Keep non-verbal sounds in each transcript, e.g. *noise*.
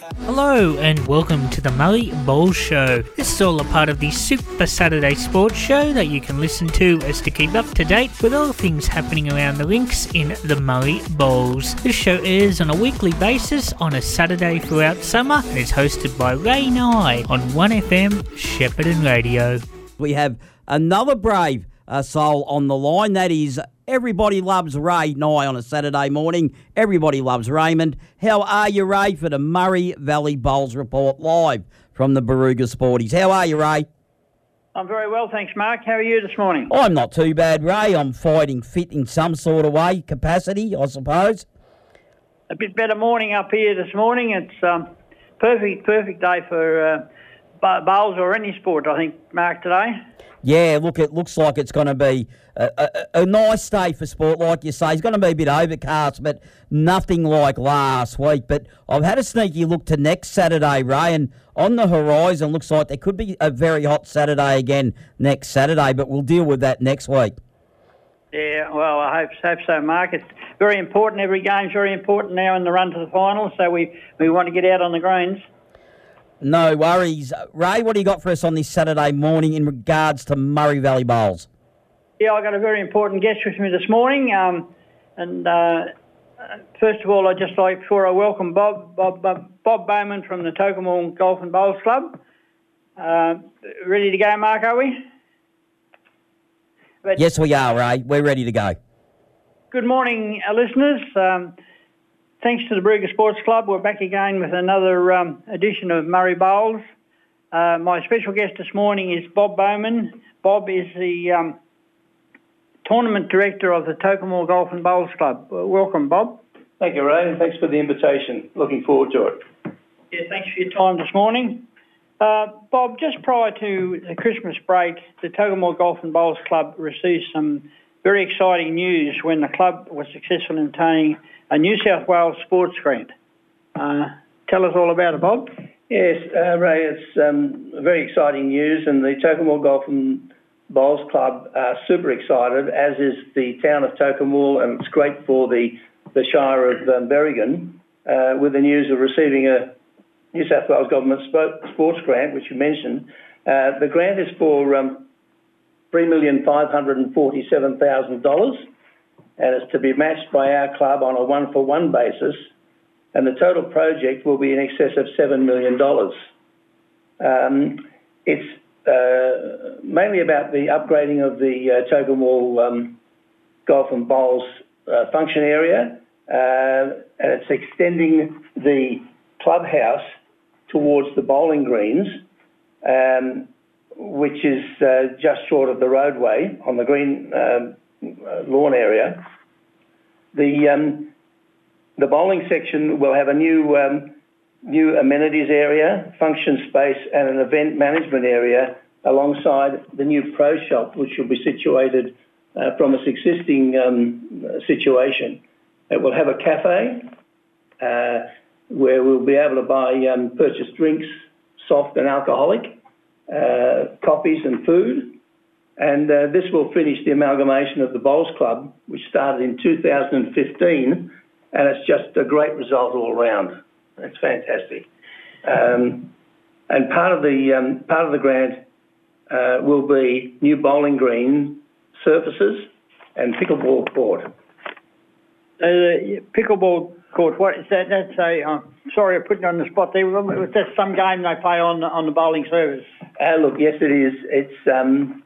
Hello and welcome to the Murray Bowls Show. This is all a part of the Super Saturday Sports Show that you can listen to as to keep up to date with all things happening around the links in the Murray Bowls. This show airs on a weekly basis on a Saturday throughout summer and is hosted by Ray Nye on 1FM Shepparton Radio. We have another brave uh, soul on the line. That is Everybody loves Ray Nye on a Saturday morning. Everybody loves Raymond. How are you, Ray, for the Murray Valley Bowls report live from the Barooga Sporties? How are you, Ray? I'm very well, thanks, Mark. How are you this morning? I'm not too bad, Ray. I'm fighting fit in some sort of way, capacity, I suppose. A bit better morning up here this morning. It's um, perfect, perfect day for uh, bowls or any sport, I think, Mark, today. Yeah, look, it looks like it's going to be a, a, a, nice day for sport, like you say. It's going to be a bit overcast, but nothing like last week. But I've had a sneaky look to next Saturday, Ray, and on the horizon looks like there could be a very hot Saturday again next Saturday, but we'll deal with that next week. Yeah, well, I hope, hope so, Mark. It's very important. Every game's very important now in the run to the final, so we, we want to get out on the greens. No worries. Ray, what do you got for us on this Saturday morning in regards to Murray Valley Bowls? Yeah, I got a very important guest with me this morning. Um, and uh, first of all, I'd just like, before I welcome Bob, Bob, Bob, Bowman from the Tocumwal Golf and Bowls Club. Uh, ready to go, Mark, are we? But yes, we are, Ray. We're ready to go. Good morning, uh, listeners. Um, Thanks to the Barooga Sports Club, we're back again with another um, edition of Murray Bowls. Uh, my special guest this morning is Bob Bowman. Bob is the um, tournament director of the Tocumwal Golf and Bowls Club. Welcome, Bob. Thank you, Ray, and thanks for the invitation. Looking forward to it. Yeah, thanks for your time this morning. Uh, Bob, just prior to the Christmas break, the Tocumwal Golf and Bowls Club received some very exciting news when the club was successful in obtaining a New South Wales sports grant. Uh, tell us all about it, Bob. Yes, uh, Ray, it's um, very exciting news, and the Tocumwal Golf and Bowls Club are super excited, as is the town of Tocumwal, and it's great for the, the Shire of um, Berrigan uh, with the news of receiving a New South Wales Government sports grant, which you mentioned. Uh, the grant is for um, $3,547,000 and it's to be matched by our club on a one-for-one basis, and the total project will be in excess of $7 million. Um, it's uh, mainly about the upgrading of the uh, Tocumwal um, Golf and Bowls uh, function area, uh, and it's extending the clubhouse towards the bowling greens, um, which is just short of the roadway on the green lawn area. The um, the bowling section will have a new um, new amenities area, function space, and an event management area alongside the new pro shop, which will be situated uh, from its existing um, situation. It will have a cafe uh, where we'll be able to buy um, purchase drinks, soft and alcoholic, uh, coffees and food. And uh, this will finish the amalgamation of the Bowls Club, which started in 2015, and it's just a great result all round. It's fantastic. Um, and part of the um, part of the grant uh, will be new bowling green surfaces and pickleball court. Uh, pickleball court. What is that? That's a. Uh, sorry, I put you on the spot there. Was that some game they play on on the bowling surface? Uh, look, yes, it is. It's um,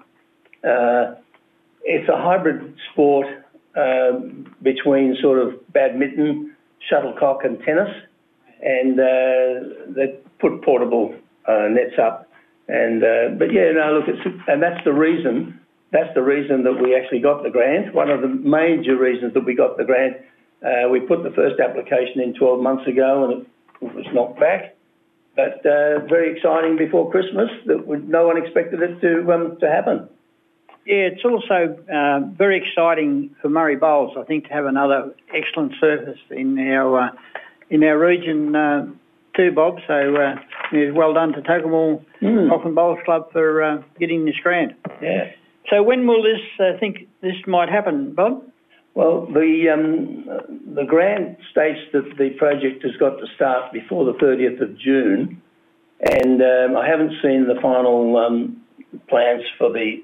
it's a hybrid sport um, between sort of badminton, shuttlecock, and tennis, and uh, they put portable uh, nets up. And uh, but yeah, no, look, it's, and that's the reason. That's the reason that we actually got the grant. One of the major reasons that we got the grant. Uh, we put the first application in 12 months ago, and it was knocked back but uh, very exciting before Christmas that no one expected it to um, to happen. Yeah, it's also uh, very exciting for Murray Bowls, I think, to have another excellent surface in our uh, in our region uh, too, Bob. So uh, yeah, well done to Tocumwal mm. And Bowls Club for uh, getting this grant. Yeah. So when will this? I uh, think this might happen, Bob. Well, the um, the grant states that the project has got to start before the 30th of June, and um, I haven't seen the final um, plans for the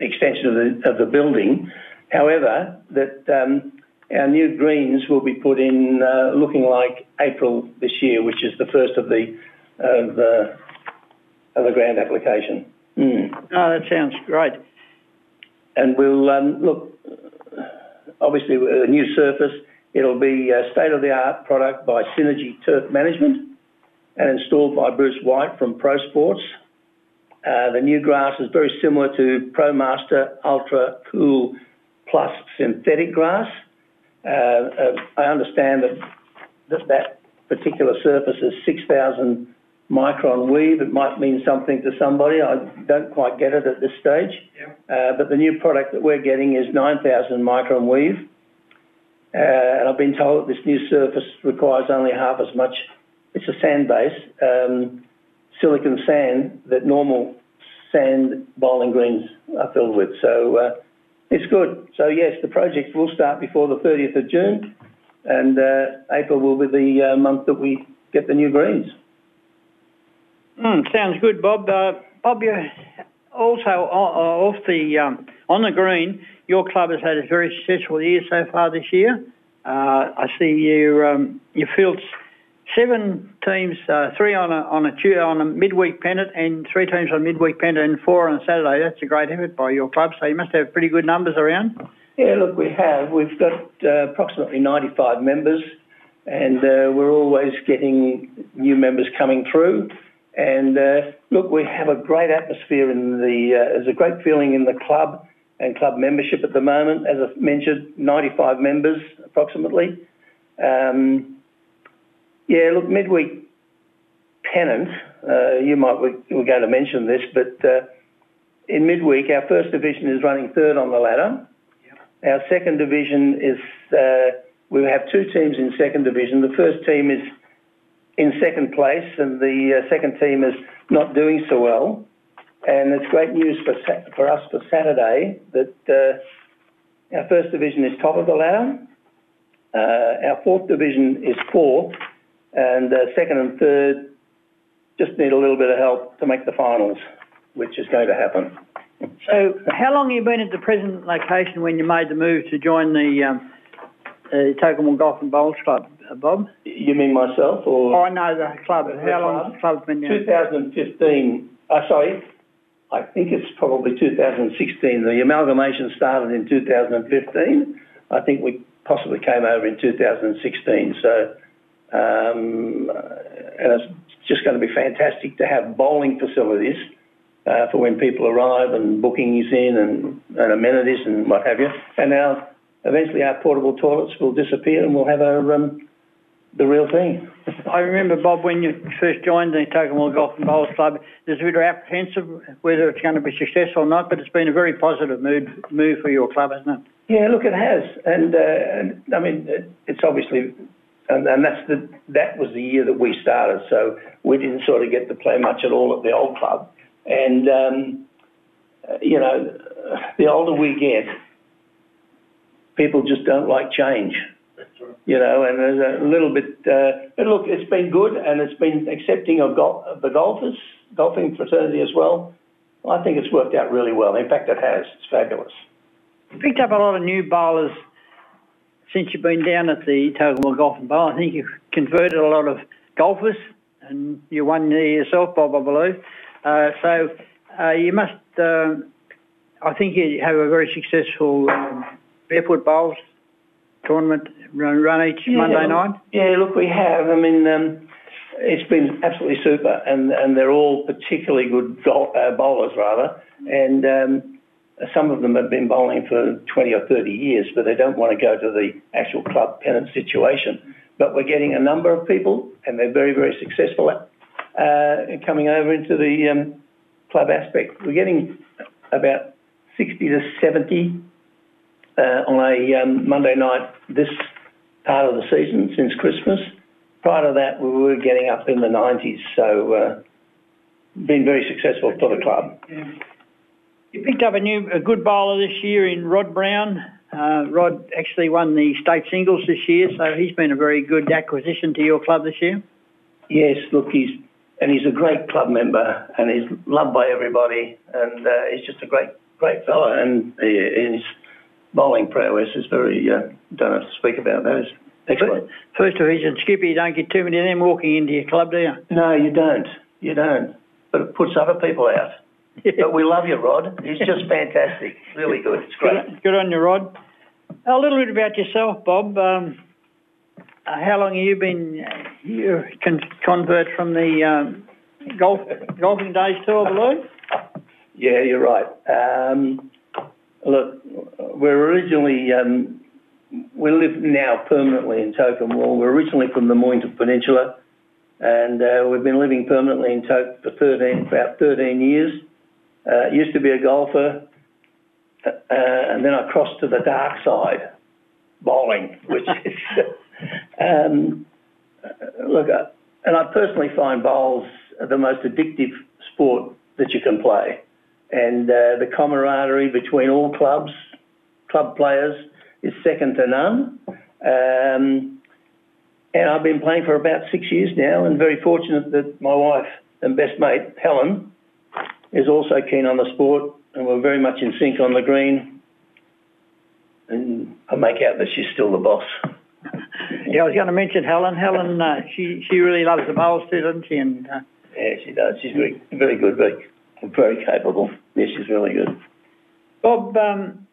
extension of the of the building. However, that um, our new greens will be put in uh, looking like April this year, which is the first of the of the, of the grant application. Mm. Oh, that sounds great. And we'll um, look. Obviously, a new surface. It'll be a state-of-the-art product by Synergy Turf Management and installed by Bruce White from Pro Sports. The new grass is very similar to ProMaster Ultra Cool Plus synthetic grass. Uh, uh, I understand that, that that particular surface is 6,000 micron weave. It might mean something to somebody. I don't quite get it at this stage. Uh, but the new product that we're getting is 9,000 micron weave. Uh, and I've been told that this new surface requires only half as much. It's a sand base, um, silicon sand that normal sand bowling greens are filled with. So uh, it's good. So yes, the project will start before the 30th of June, and uh, April will be the uh, month that we get the new greens. Mm, sounds good, Bob. Uh, Bob, you also off the um, on the green, your club has had a very successful year so far this year. Uh, I see you um, you field seven teams, uh, three on a on a on a midweek pennant, and three teams on midweek pennant, and four on a Saturday. That's a great effort by your club. So you must have pretty good numbers around. Yeah, look, we have. We've got uh, approximately 95 members, and uh, we're always getting new members coming through. And uh, look, we have a great atmosphere in the. Uh, there's a great feeling in the club and club membership at the moment. As I mentioned, 95 members approximately. Um, yeah, look, midweek pennant. Uh, you might we, we're going to mention this, but uh, in midweek, our first division is running third on the ladder. Yep. Our second division is. Uh, we have two teams in second division. The first team is in second place, and the uh, second team is not doing so well. And it's great news for for us for Saturday that uh, our first division is top of the ladder. Uh, our fourth division is fourth, and uh, second and third just need a little bit of help to make the finals, which is going to happen. So, how long have you been at the present location when you made the move to join the um, uh, Golf and Bowls Club, uh, Bob? You mean myself, or? Oh, I know the club. The how long has the club been there? 2015. Uh, sorry, I think it's probably 2016. The amalgamation started in 2015. I think we possibly came over in 2016. So um, and it's just going to be fantastic to have bowling facilities uh, for when people arrive and bookings in and, and, amenities and what have you. And now, eventually, our portable toilets will disappear and we'll have our um, the real thing. I remember, Bob, when you first joined the Tocumwal Golf and Bowls Club, there's a bit of apprehensive whether it's going to be successful or not, but it's been a very positive move, move for your club, hasn't it? Yeah, look, it has. And, uh, and I mean, it's obviously and, and that's the that was the year that we started. So we didn't sort of get to play much at all at the old club, and um, you know, the older we get, people just don't like change. You know, and there's a little bit. Uh, but look, it's been good, and it's been accepting of, gol- of the golfers, golfing fraternity as well. I think it's worked out really well. In fact, it has. It's fabulous. You picked up a lot of new bowlers since you've been down at the Tocumwal Golf and Bowl, I think you've converted a lot of golfers, and you won there yourself, Bob, I believe. Uh, so uh, you must, uh, I think you have a very successful um, barefoot bowls tournament run, run each yeah, Monday night. Yeah, look, we have. I mean, um, it's been absolutely super, and, and they're all particularly good go- uh, bowlers, rather. And um, some of them have been bowling for 20 or 30 years, but they don't want to go to the actual club pennant situation. But we're getting a number of people, and they're very, very successful at uh, coming over into the um, club aspect. We're getting about 60 to 70 uh, on a um, Monday night this part of the season since Christmas. Prior to that, we were getting up in the 90s, so uh, been very successful for the club. You picked up a new, a good bowler this year in Rod Brown. Uh, Rod actually won the state singles this year, so he's been a very good acquisition to your club this year. Yes, look, he's and he's a great club member, and he's loved by everybody, and uh, he's just a great, great fella, and his bowling prowess is very. Uh, don't have to speak about. It's excellent. First division skipper, you don't get too many of them walking into your club, do you? No, you don't. You don't. But it puts other people out. *laughs* But we love you, Rod. He's just fantastic. Really good. It's great. Good, good on you, Rod. A little bit about yourself, Bob. Um, uh, how long have you been you con- convert from the um, golf golfing days to I believe? *laughs* Yeah, you're right. Um, look, we're originally um, we live now permanently in Tocumwal. We're originally from the Mornington Peninsula, and uh, we've been living permanently in Toke for 13, about 13 years. Uh, used to be a golfer, uh, and then I crossed to the dark side, bowling, which is *laughs* um, look. Uh, and I personally find bowls the most addictive sport that you can play, and uh, the camaraderie between all clubs, club players, is second to none. Um, and I've been playing for about six years now, and very fortunate that my wife and best mate Helen is also keen on the sport, and we're very much in sync on the green. And I make out that she's still the boss. *laughs* Yeah, I was going to mention Helen. Helen, uh, she she really loves the bowls too, doesn't she? And uh, Yeah, she does. She's very, very good, very, very capable. Yeah, she's really good. Bob, um,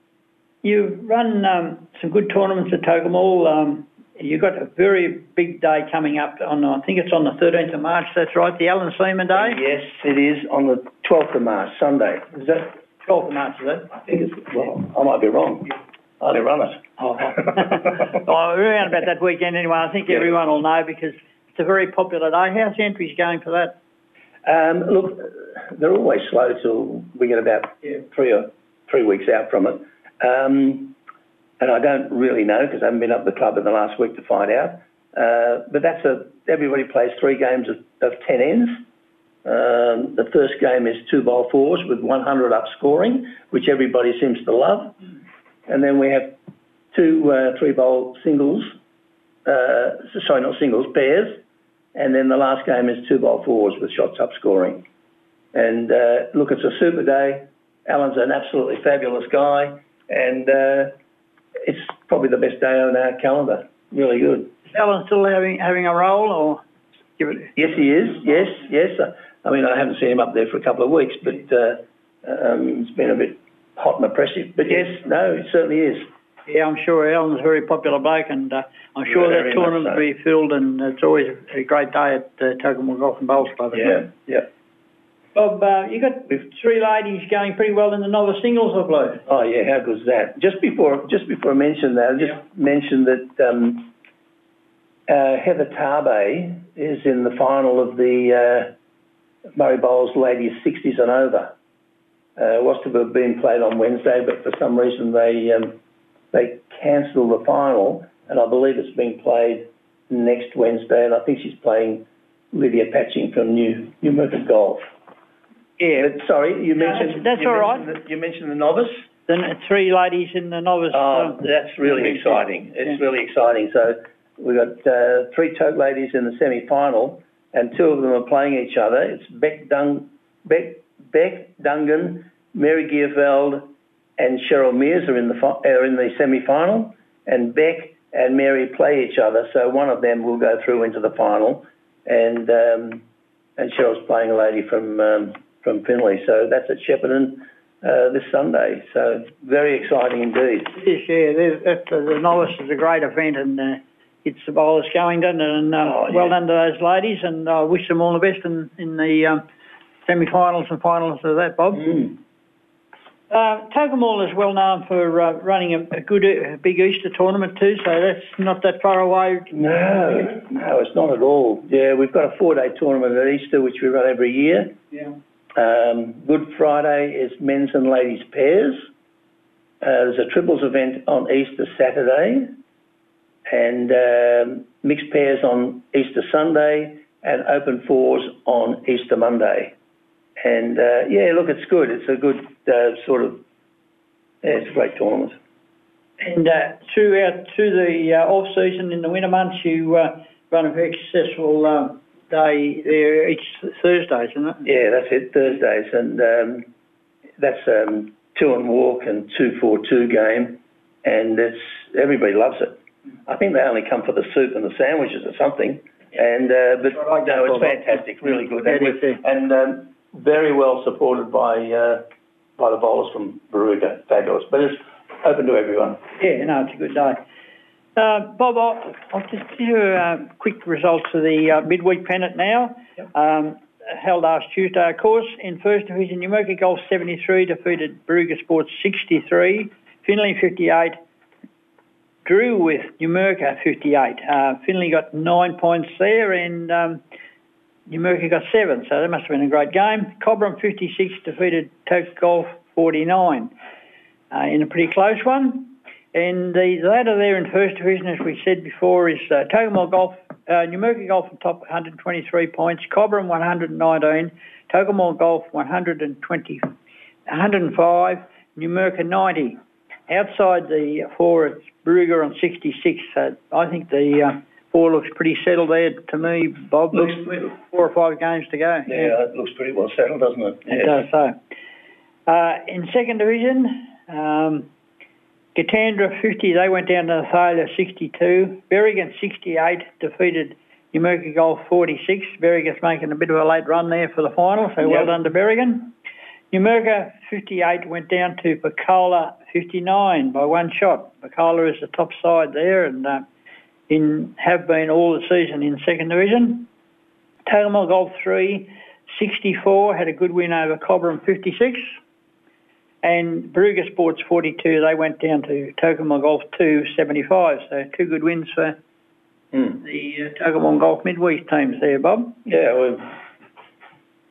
you've run um, some good tournaments at Tocumwal. Um, you've got a very big day coming up on, I think it's on the 13th of March, that's right, the Alan Seaman Day? Yes, it is on the 12th of March, Sunday. Is that? 12th of March, is it? I think it's, well, I might be wrong. I only run it. Oh, *laughs* well, around about that weekend anyway, I think Yeah. everyone will know because it's a very popular day. How's the entries going for that? Um, look, they're always slow till we get about three or three weeks out from it. Um, and I don't really know because I haven't been up the club in the last week to find out. Uh, but that's a everybody plays three games of, of ten ends. Um, the first game is two bowl fours with 100 up scoring, which everybody seems to love. And then we have two uh, three bowl singles, uh, sorry, not singles, pairs. And then the last game is two bowl fours with shots up scoring. And uh, look, it's a super day. Alan's an absolutely fabulous guy, and uh, probably the best day on our calendar. Really good. Alan still having having a role or give it? Yes, he is. Yes, yes. I mean, I haven't seen him up there for a couple of weeks, but uh, um, it's been a bit hot and oppressive. But yes, no, it certainly is. Yeah, I'm sure Alan's a very popular bloke, and uh, I'm sure Very that tournament so. will be filled, and it's always a great day at uh, Tocumwal Golf and Bowls Club. Yeah, yeah. Bob, uh, you got three ladies going pretty well in the novice singles, I believe. Oh yeah, how good's that? Just before, just before I mention that, I just mention that um, uh, Heather Tarbe is in the final of the uh, Murray Bowls Ladies 60s and over. Uh, was to have been played on Wednesday, but for some reason they um, they cancelled the final, and I believe it's being played next Wednesday. And I think she's playing Lydia Patching from New Numurkah Golf. Yeah, But sorry, you mentioned that's you all right. mentioned the- you mentioned the novice. then three ladies in the novice. Oh, uh, that's really exciting. It's really exciting. So we've got uh, three tote ladies in the semi-final, and two of them are playing each other. It's Beck, Dung, Beck, Beck Dungan, Mary Gearfeld, and Cheryl Mears are in the fi- are in the semi-final, and Beck and Mary play each other. So one of them will go through into the final, and um, and Cheryl's playing a lady from um, from Finley. So that's at Shepparton uh, this Sunday. So very exciting indeed. Yes, yeah, uh, the novice is a great event and uh, gets the bowlers going, doesn't it? And uh, Oh, well yeah. done to those ladies, and I wish them all the best in, in the um, semi-finals and finals of that, Bob. Mm. Uh, is well known for uh, running a, a good, a big Easter tournament too, so that's not that far away. No, no, it's not at all. Yeah, we've got a four-day tournament at Easter, which we run every year. Yeah. Um, Good Friday is men's and ladies pairs. Uh, there's a triples event on Easter Saturday, and um, mixed pairs on Easter Sunday, and open fours on Easter Monday. And uh, yeah, look, it's good. It's a good uh, sort of, yeah, it's a great tournament. And uh, throughout through the uh, off season in the winter months, you uh, run a very successful um, day there each Thursdays, isn't it? Yeah, that's it, Thursdays. And um, that's um, two on walk and two four two game. And it's everybody loves it. I think they only come for the soup and the sandwiches or something. And uh, but I like no, it's fantastic, really good, and, and um, very well supported by uh, by the bowlers from Barooga. Fabulous, but it's open to everyone. Yeah, no, it's a good day. Uh, Bob, I'll, I'll just give you uh, quick results of the uh, midweek pennant now. Um, held last Tuesday, of course. In first division, Numurkah Golf 73 defeated Barooga Sports 63, Finley 58, drew with Numurkah 58. Uh, Finley got nine points there and um, got seven, so that must have been a great game. Cobram 56 defeated Toke Golf 49 uh, in a pretty close one. And the ladder there in first division, as we said before, is uh, Golf, uh, Numurkah Golf on top 123 points, Cobram 119, Tocumwal Golf 120, 105, Numurkah 90. Outside the four, it's Brugger on 66. So I think the uh, four looks pretty settled there to me, Bob. Looks- four or five games to go. Yeah, it looks pretty well settled, doesn't it? It does so. Uh, in second division, um, Katandra 50, they went down to Thalia 62. Berrigan 68 defeated Numurkah Golf 46. Berrigan's making a bit of a late run there for the final, so well done to Berrigan. Numurkah 58 went down to Picola 59 by one shot. Picola is the top side there and uh, in have been all the season in second division. Tocumwal Golf 3, 64, had a good win over Cobram 56. And Barooga Sports 42, they went down to Tocumwal Golf 275. So two good wins for Hmm. the uh, Tocumwal Golf midweek teams there, Bob. Yeah, we're,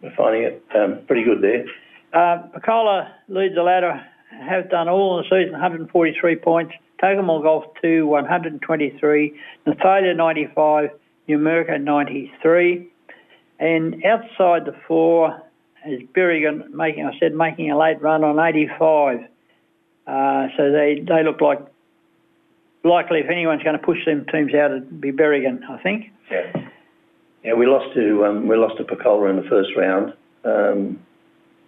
we're finding it um, pretty good there. Uh, Picola leads the ladder, have done all in the season, 143 points. Tocumwal Golf 2, 123. Nathalia 95. Numurkah 93. And outside the four is Berrigan making, I said, making a late run on 85. Uh, so they, they look like likely if anyone's going to push them teams out, it'd be Berrigan, I think. Yeah. Yeah, we lost to um, we lost to Picola in the first round um,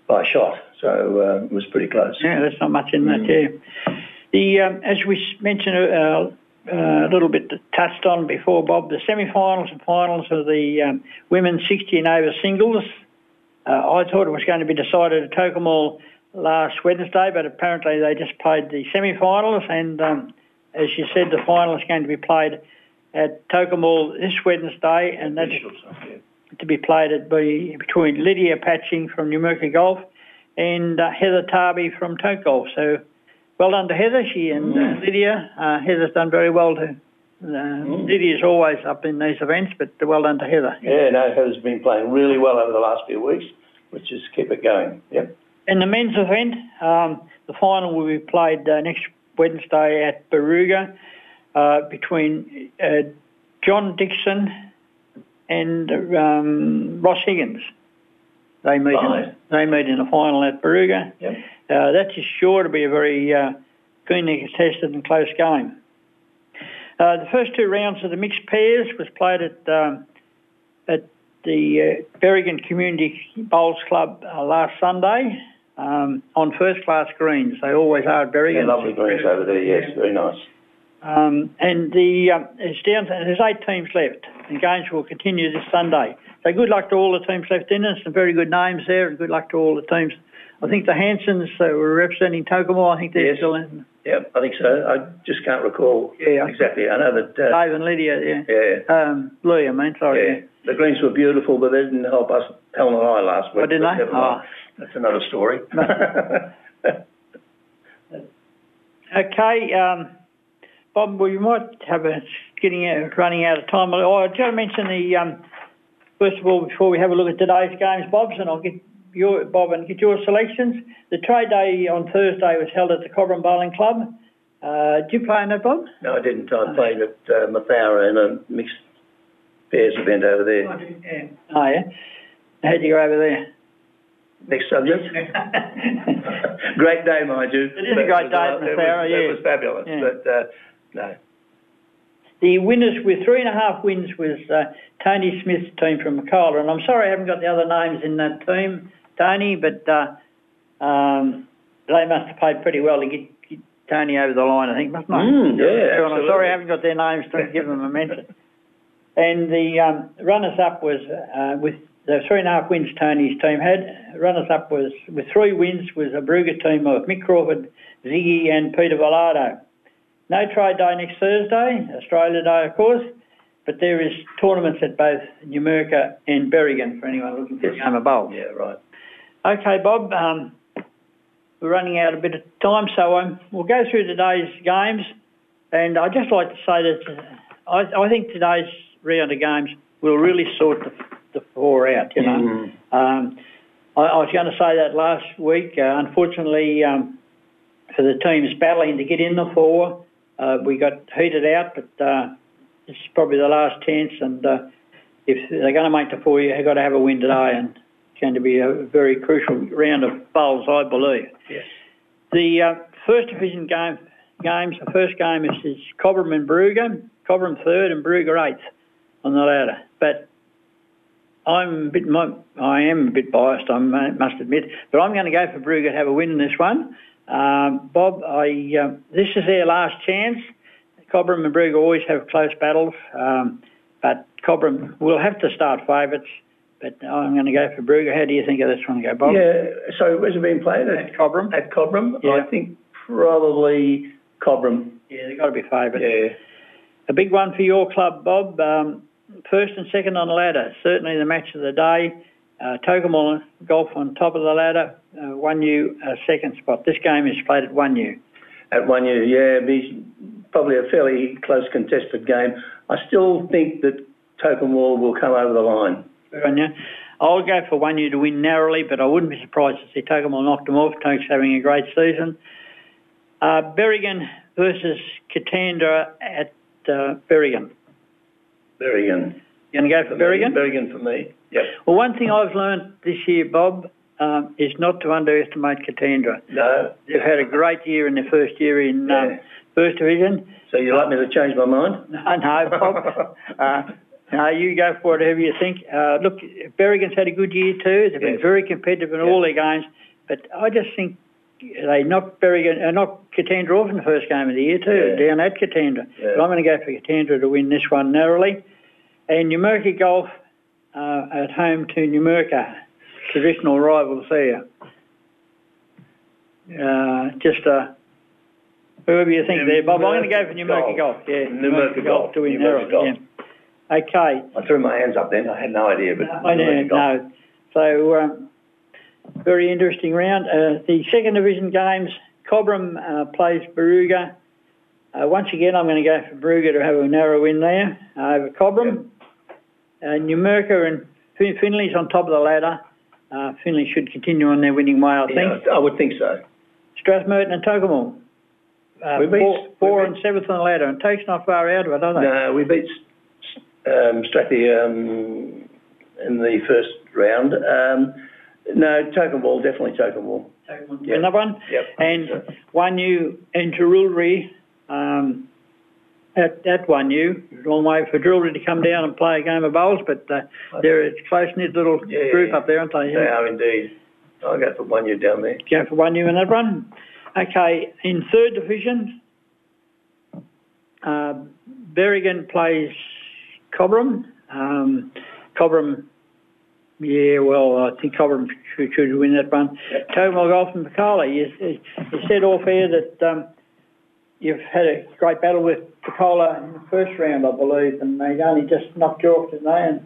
by a shot, so uh, it was pretty close. Yeah, there's not much in that, yeah. The, um, as we mentioned uh, uh, a little bit touched on before, Bob, the semi-finals and finals of the um, women's 60 and over singles, uh, I thought it was going to be decided at Tocumwal last Wednesday, but apparently they just played the semi-finals and, um, as you said, the final is going to be played at Tocumwal this Wednesday, and that's to be played at be between Lydia Patching from Numurkah Golf and uh, Heather Tarby from Tote Golf. So well done to Heather. She and uh, Lydia. Uh, Heather's done very well to. Uh, Lydia's always up in these events, but well done to Heather. Yeah, no, Heather's been playing really well over the last few weeks, which is keep it going. Yep. In the men's event, um, the final will be played uh, next Wednesday at Barooga uh, between uh, John Dixon and um, Ross Higgins. They meet, in, they meet in the final at Barooga. Yep. Uh, that is sure to be a very uh, keenly contested and close game. Uh, the first two rounds of the mixed pairs was played at um, at the uh, Berrigan Community Bowls Club uh, last Sunday um, on first class greens. They always are at Yeah, Berrigan. lovely greens over there. Yes, very nice. Um, and the um, it's down. To, there's eight teams left. The games will continue this Sunday. So good luck to all the teams left in. There's some very good names there, and good luck to all the teams. I think the Hansons uh, were representing Tocumwal. I think they're Yes. still in. Yep, I think so. I just can't recall Yeah. exactly. I know that. Uh, Dave and Lydia, yeah. yeah, Um, Louis, I mean, sorry. yeah. The greens were beautiful, but they didn't help us, Helen and I, last week. Oh, didn't they? Oh. That's another story. *laughs* Okay, um, Bob, we might have a getting out, running out of time. Oh, I just want to mention the um, first of all before we have a look at today's games, Bob's, and I'll get your Bob and get your selections. The trade day on Thursday was held at the Cobram Bowling Club. Uh, did you play in that, Bob? no, I didn't. I played at uh, Mathoura in a mixed pairs event over there. Yeah. Oh yeah. How'd you go over there? Next subject. *laughs* great day, mind you. It is a great day at It was, yeah. It was fabulous, Yeah. but uh, no. The winners with three and a half wins was uh, Tony Smith's team from Macola, and I'm sorry I haven't got the other names in that team, Tony, but uh, um, they must have played pretty well to get, get Tony over the line, I think, mustn't they? Mm, yeah, I'm sorry I haven't got their names to give them a mention. And the um, runners-up was uh, with the three and a half wins Tony's team had. Runners-up was with three wins was a Brugger team of Mick Crawford, Ziggy, and Peter Velardo. No trade day next Thursday, Australia Day, of course, but there is tournaments at both Numurkah and Berrigan for anyone looking for a game of bowls. Yeah, right. Okay, Bob, um, we're running out a bit of time, so um, we'll go through today's games. And I'd just like to say that uh, I, I think today's round of games will really sort the, the four out, you know. Mm. Um, I, I was going to say that last week. Uh, unfortunately, um, for the teams battling to get in the four, uh, we got heated out, but uh, is probably the last chance. And uh, if they're going to make the four, you've got to have a win today. And it's going to be a very crucial round of bowls, I believe. Yes. The uh, first division game games. The first game is, is Cobram and Brugger. Cobram third and Brugger eighth on the ladder. But I'm a bit, my, I am a bit biased, I must admit, but I'm going to go for Brugger to have a win in this one. Um, Bob, I um, this is their last chance. Cobram and Brugger always have close battles, um, but Cobram will have to start favourites. But I'm going to go for Brugger. How do you think of this one, go, Bob? Yeah, so where's it been played? At, Cobram. at Cobram? Yeah. I think probably Cobram. Yeah, they've got to be favourites. Yeah. A big one for your club, Bob. Um, first and second on the ladder. Certainly the match of the day. Uh, Tocumwal Golf on top of the ladder. Uh, Wunghnu uh, second spot. This game is played at Wunghnu. At one year, yeah, be probably a fairly close contested game. I still think that Tocumwal will come over the line. Good on you. I'll go for one year to win narrowly, but I wouldn't be surprised to see Tocumwal knock them off. Toke's having a great season. Uh, Berrigan versus Katandra at uh, Berrigan. Berrigan. You going to go for Berrigan? Berrigan for me. Yep. Well, one thing I've learned this year, Bob, um, is not to underestimate Katandra. No. They've had a great year in their first year in um, First Division. So you'd like me to change my mind? *laughs* I know, Bob. *laughs* uh, no, you go for it, whoever you think. Uh, look, Berrigan's had a good year too. They've been very competitive in all their games, but I just think they knocked Berrigan, uh, knocked Katandra off in the first game of the year too, Yeah. down at Katandra. Yeah. But I'm going to go for Katandra to win this one narrowly. And Numurkah Golf uh, at home to Numurkah, traditional rivals there. Uh, just uh, whoever you think there, Bob. I'm going to go for Numurkah Golf. Golf. Yeah, Numurkah Golf. to win narrowly. Golf. Okay. I threw my hands up then. I had no idea, but I know, no. So, um, very interesting round. Uh, the second division games, Cobram uh, plays Barooga. Uh, once again, I'm going to go for Barooga to have a narrow win there over Cobram. Uh, Numurkah and Fin- Finley's on top of the ladder. Uh, Finley should continue on their winning way, I think. Yeah, I would think so. Strathmerton and Tocumwal. Uh, We beat- four, we beat- and seventh on the ladder, and Toke's not far out of it, are they? No, we beat um, Strathie um, in the first round. Um, no, Tocumwal, definitely Tocumwal. Win that one? Yep. And Wunghnu in Jerilderie, um, at, at one a long way for Jerilderie to come down and play a game of bowls, but uh, they're a close-knit little Yeah. group up there, aren't they? They are indeed. I'll go for one year down there. Go for Wunghnu in that one. Okay, in third division, uh, Berrigan plays Cobram. Um, Cobram, yeah, well, I think Cobram should, should win that one. Yep. Tocumwal Golf and Picola, you, you said off air that um, you've had a great battle with Picola in the first round, I believe, and they only just knocked you off, didn't they? And,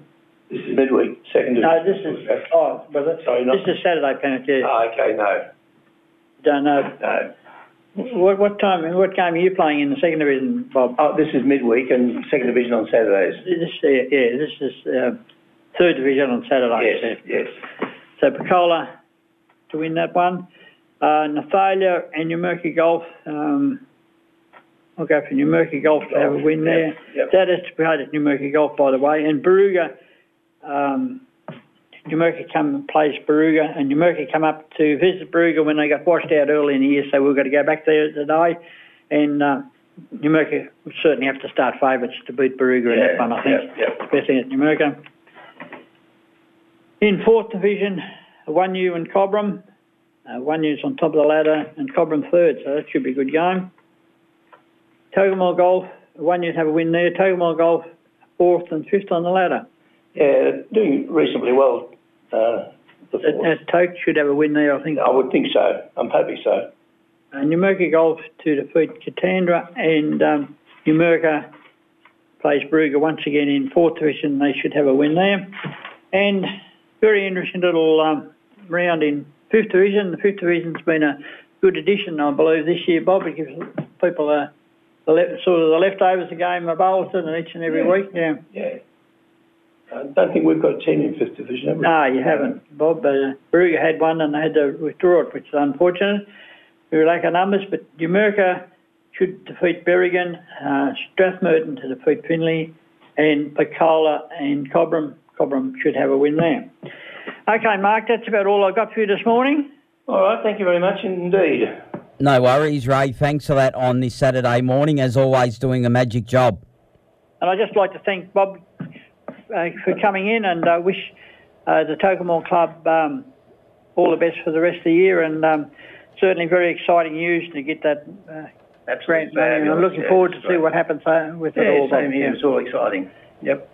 This is midweek, second. no, this is, oh, was it? Sorry, not- This is Saturday, Pennant, yeah. Oh, okay, no, Don't know. no. What, what time, what game are you playing in the second division, Bob? Oh, this is midweek and second division on Saturdays. This, uh, yeah, this is uh, third division on Saturday. Yes, yes. So Picola to win that one. Uh, Nathalia and Numurkah Golf. Um, I'll go for Numurkah Golf to have a win there. Yep, yep. That is to be played at Numurkah Golf, by the way. And Barooga, um, Numurkah come and plays Barooga, and Numurkah come up to visit Barooga when they got washed out early in the year, so we've got to go back there today. And uh, Numurkah would certainly have to start favourites to beat Barooga in that one, I think, yeah, yeah. especially at Numurkah. In fourth division, Wunghnu and Cobram. Uh, Wunghnu's on top of the ladder, and Cobram third, so that should be a good game. Tocumwal Golf, Wunghnu's have a win there. Tocumwal Golf fourth and fifth on the ladder. Yeah, doing reasonably well. Uh, the Uh, uh, Toke should have a win there, I think. I would think so. I'm hoping so. Uh, Numurkah Golf to defeat Katandra and um, Numurkah plays Brugger once again in fourth division. They should have a win there. And very interesting little um, round in fifth division. The fifth division's been a good addition, I believe, this year, Bob. It gives people a, the le- sort of the leftovers a game of bowls in each and every Yeah. week. Yeah. Yeah. I don't think we've got a team in fifth division, have we? No, you haven't, Bob. Uh, Brugger had one and they had to withdraw it, which is unfortunate. We lack of numbers, but Numurkah should defeat Berrigan, uh, Strathmerton to defeat Finley, and Picola and Cobram. Cobram should have a win there. Okay, Mark, that's about all I've got for you this morning. All right, thank you very much indeed. No worries, Ray. Thanks for that on this Saturday morning. As always, doing a magic job. And I'd just like to thank Bob uh, for coming in and I wish uh, the Tocumwal Club um, all the best for the rest of the year. And um, certainly very exciting news to get that uh, grant money. I'm looking Yeah, forward to see what happens uh, with it all. Bob. same here. It's all exciting. Yep.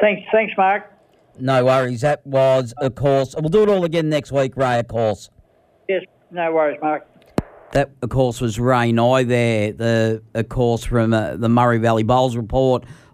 Thanks, thanks, Mark. No worries. That was, of course, we'll do it all again next week, Ray, of course. Yes, no worries, Mark. That, of course, was Ray Nye there, the, of course, from uh, the Murray Valley Bowls report,